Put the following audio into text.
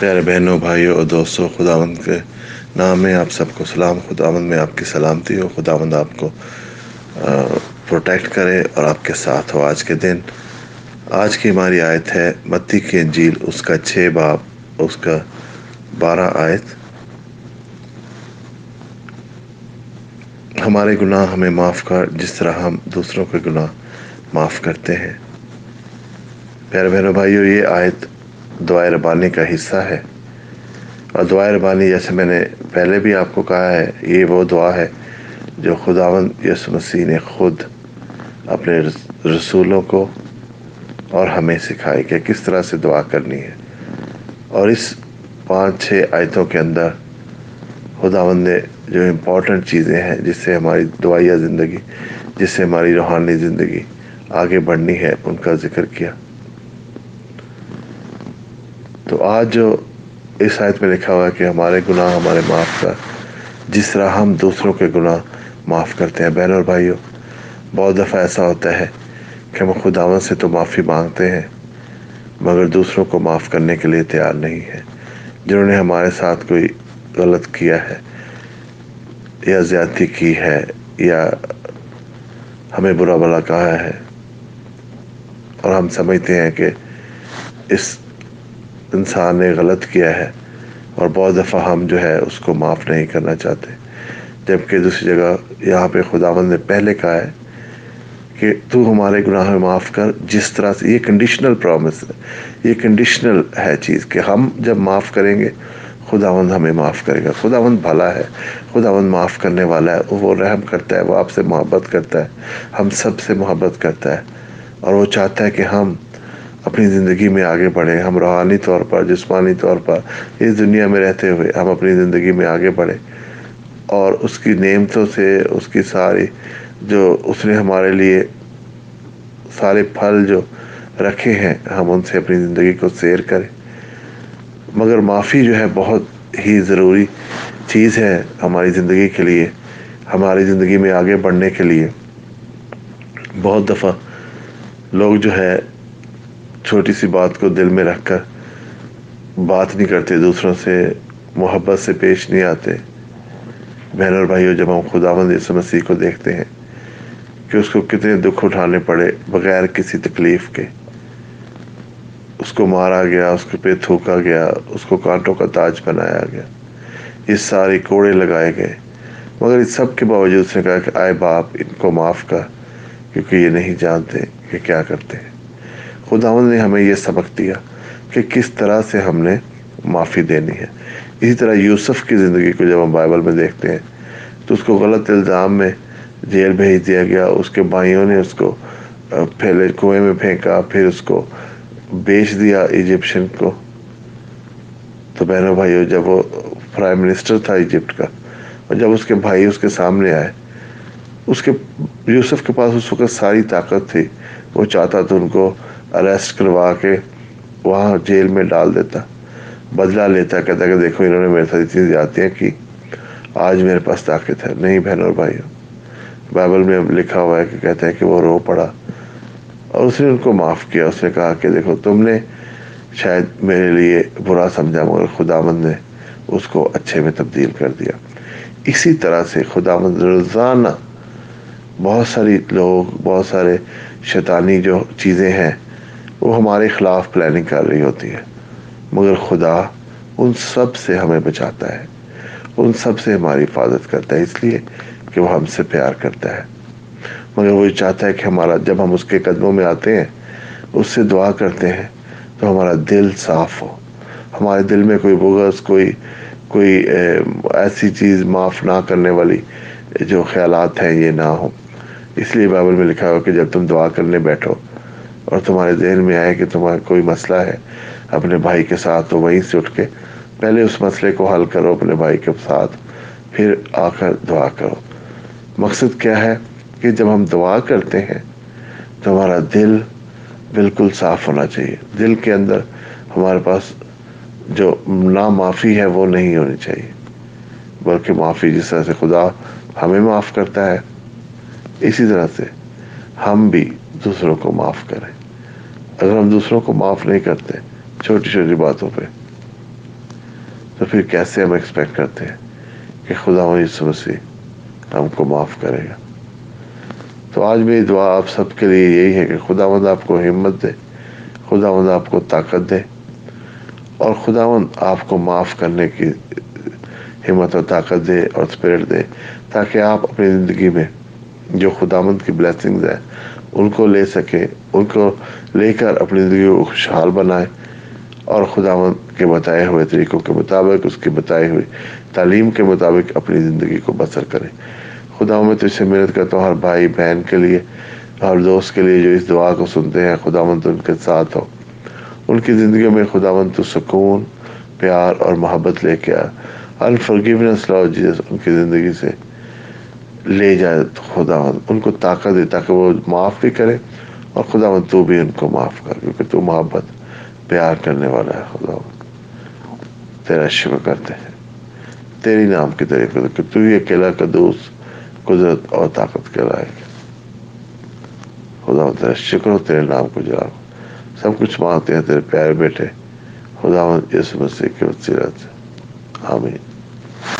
پیارے بہنوں، بھائیوں اور دوستوں، خداوند کے نام میں آپ سب کو سلام، خداوند میں آپ کی سلامتی ہو، خداوند آپ کو پروٹیکٹ کرے اور آپ کے ساتھ ہو آج کے دن۔ آج کی ہماری آیت ہے، متی کی انجیل، اس کا چھ باپ اس کا بارہ آیت۔ ہمارے گناہ ہمیں معاف کر، جس طرح ہم دوسروں کے گناہ معاف کرتے ہیں۔ پیارے بہنوں، بھائیوں، یہ آیت دعائے ربانی کا حصہ ہے۔ اور دعائے ربانی جیسے میں نے پہلے بھی آپ کو کہا ہے، یہ وہ دعا ہے جو خداون یس مسیح نے خود اپنے رسولوں کو اور ہمیں سکھائی کہ کس طرح سے دعا کرنی ہے۔ اور اس پانچ چھ آیتوں کے اندر خداون نے جو امپورٹنٹ چیزیں ہیں، جس سے ہماری دعائیہ زندگی، جس سے ہماری روحانی زندگی آگے بڑھنی ہے، ان کا ذکر کیا۔ تو آج جو اس آیت میں لکھا ہوا ہے کہ ہمارے گناہ ہمارے معاف کر جس طرح ہم دوسروں کے گناہ معاف کرتے ہیں بہن اور بھائیوں، بہت دفعہ ایسا ہوتا ہے کہ ہم خداون سے تو معافی مانگتے ہیں، مگر دوسروں کو معاف کرنے کے لیے تیار نہیں ہے جنہوں نے ہمارے ساتھ کوئی غلط کیا ہے یا زیادتی کی ہے یا ہمیں برا بلا کہا ہے، اور ہم سمجھتے ہیں کہ اس انسان نے غلط کیا ہے اور بہت دفعہ ہم جو ہے اس کو معاف نہیں کرنا چاہتے۔ جبکہ دوسری جگہ یہاں پہ خداون نے پہلے کہا ہے کہ تو ہمارے گناہ میں معاف کر، جس طرح سے، یہ کنڈیشنل پرومس ہے۔ یہ کنڈیشنل ہے چیز کہ ہم جب معاف کریں گے، خداوند ہمیں معاف کرے گا۔ خداوند بھلا ہے، خداوند معاف کرنے والا ہے، وہ رحم کرتا ہے، وہ آپ سے محبت کرتا ہے، ہم سب سے محبت کرتا ہے۔ اور وہ چاہتا ہے کہ ہم اپنی زندگی میں آگے بڑھیں، ہم روحانی طور پر، جسمانی طور پر، اس دنیا میں رہتے ہوئے ہم اپنی زندگی میں آگے بڑھیں۔ اور اس کی نعمتوں سے، اس کی ساری جو اس نے ہمارے لیے سارے پھل جو رکھے ہیں، ہم ان سے اپنی زندگی کو سیر کریں۔ مگر معافی جو ہے بہت ہی ضروری چیز ہے ہماری زندگی کے لیے، ہماری زندگی میں آگے بڑھنے کے لیے۔ بہت دفعہ لوگ جو ہے چھوٹی سی بات کو دل میں رکھ کر بات نہیں کرتے، دوسروں سے محبت سے پیش نہیں آتے۔ بہن اور بھائیوں جب ہم خدا مند مسیح کو دیکھتے ہیں کہ اس کو کتنے دکھ اٹھانے پڑے بغیر کسی تکلیف کے۔ اس کو مارا گیا، اس کے پہ تھوکا گیا، اس کو کانٹوں کا تاج بنایا گیا۔ اس سارے کوڑے لگائے گئے۔ مگر اس سب کے باوجود اس نے کہا کہ آئے باپ، ان کو معاف کر، کیونکہ یہ نہیں جانتے کہ کیا کرتے ہیں۔ خداون نے ہمیں یہ سبق دیا کہ کس طرح سے ہم نے معافی دینی ہے۔ اسی طرح یوسف کی زندگی کو جب ہم بائبل میں دیکھتے ہیں، تو اس کو غلط الزام میں جیل بھیج دیا گیا۔ اس کے بھائیوں نے اس کو پھیلے کنویں میں پھینکا، پھر اس کو بیچ دیا ایجپشن کو۔ تو بہنوں بھائیوں، جب وہ پرائم منسٹر تھا ایجپٹ کا، اور جب اس کے بھائی اس کے سامنے آئے، اس کے، یوسف کے پاس اس وقت ساری طاقت تھی۔ وہ چاہتا تو ان کو اریسٹ کروا کے وہاں جیل میں ڈال دیتا، بدلہ لیتا، کہتا کہ دیکھو انہوں نے میرے ساتھ اتنی زیادتیاں کی، آج میرے پاس طاقت ہے۔ نہیں بہن اور بھائیوں، بائبل میں لکھا ہوا ہے کہ کہتے ہیں کہ وہ رو پڑا۔ اور اس نے ان کو معاف کیا، اس نے کہا کہ دیکھو تم نے شاید میرے لیے برا سمجھا، مگر خدا مند نے اس کو اچھے میں تبدیل کر دیا۔ اسی طرح سے خدا مند روزانہ بہت ساری لوگ، بہت سارے شیطانی جو چیزیں ہیں وہ ہمارے خلاف پلاننگ کر رہی ہوتی ہے۔ مگر خدا ان سب سے ہمیں بچاتا ہے۔ ان سب سے ہماری حفاظت کرتا ہے، اس لیے کہ وہ ہم سے پیار کرتا ہے۔ مگر وہ چاہتا ہے کہ ہمارا، جب ہم اس کے قدموں میں آتے ہیں، اس سے دعا کرتے ہیں، تو ہمارا دل صاف ہو۔ ہمارے دل میں کوئی بغض، کوئی کوئی ایسی چیز معاف نہ کرنے والی جو خیالات ہیں، یہ نہ ہوں۔ اس لیے بائبل میں لکھا ہو کہ جب تم دعا کرنے بیٹھو اور تمہارے ذہن میں آئے کہ تمہارا کوئی مسئلہ ہے اپنے بھائی کے ساتھ، تو وہیں سے اٹھ کے پہلے اس مسئلے کو حل کرو اپنے بھائی کے ساتھ، پھر آ کر دعا کرو۔ مقصد کیا ہے کہ جب ہم دعا کرتے ہیں، تو ہمارا دل بالکل صاف ہونا چاہیے۔ دل کے اندر ہمارے پاس جو نا معافی ہے، وہ نہیں ہونی چاہیے۔ بلکہ معافی جس طرح سے خدا ہمیں معاف کرتا ہے، اسی طرح سے ہم بھی دوسروں کو معاف کریں۔ اگر ہم دوسروں کو معاف نہیں کرتے چھوٹی چھوٹی باتوں پہ، تو پھر کیسے ہم ایکسپیکٹ کرتے ہیں کہ خدا یسو مسیح ہم کو معاف کرے گا؟ تو آج میری دعا آپ سب کے لیے یہی ہے کہ خدا مند آپ کو ہمت دے، خدا مند آپ کو طاقت دے اور خدا مند آپ کو معاف کرنے کی ہمت اور طاقت دے اور اسپرٹ دے تاکہ آپ اپنی زندگی میں جو خدا مند کی بلیسنگز ہیں ان کو لے سکیں ان کو لے کر اپنی زندگی کو خوشحال بنائیں اور خدا کے بتائے ہوئے طریقوں کے مطابق، اس کی بتائی ہوئی تعلیم کے مطابق اپنی زندگی کو بسر کریں خدا میں تو اسے محنت کرتا ہوں، ہر بھائی بہن کے لیے، ہر دوست کے لیے جو اس دعا کو سنتے ہیں خدا مند ان کے ساتھ ہو۔ ان کی زندگی میں خدا مند تو سکون، پیار اور محبت لے کے انفرگیونس لا جیسس ان کی زندگی سے لے جائے خدا ان کو طاقت دے تاکہ وہ معاف بھی کرے اور خدا مند تو بھی ان کو معاف کر، کیونکہ تو محبت پیار کرنے والا ہے خدا تیرا شکر کرتے ہیں۔ تیری نام کی طریقے کہ تو ہی اکیلا کا دوست قدرت اور طاقت کے لائق خدا تیرا شکر ہو تیرے نام کو جلا سب کچھ مانگتے ہیں تیرے پیارے بیٹے۔ خدا یس مسیح کے وسیلت آمین۔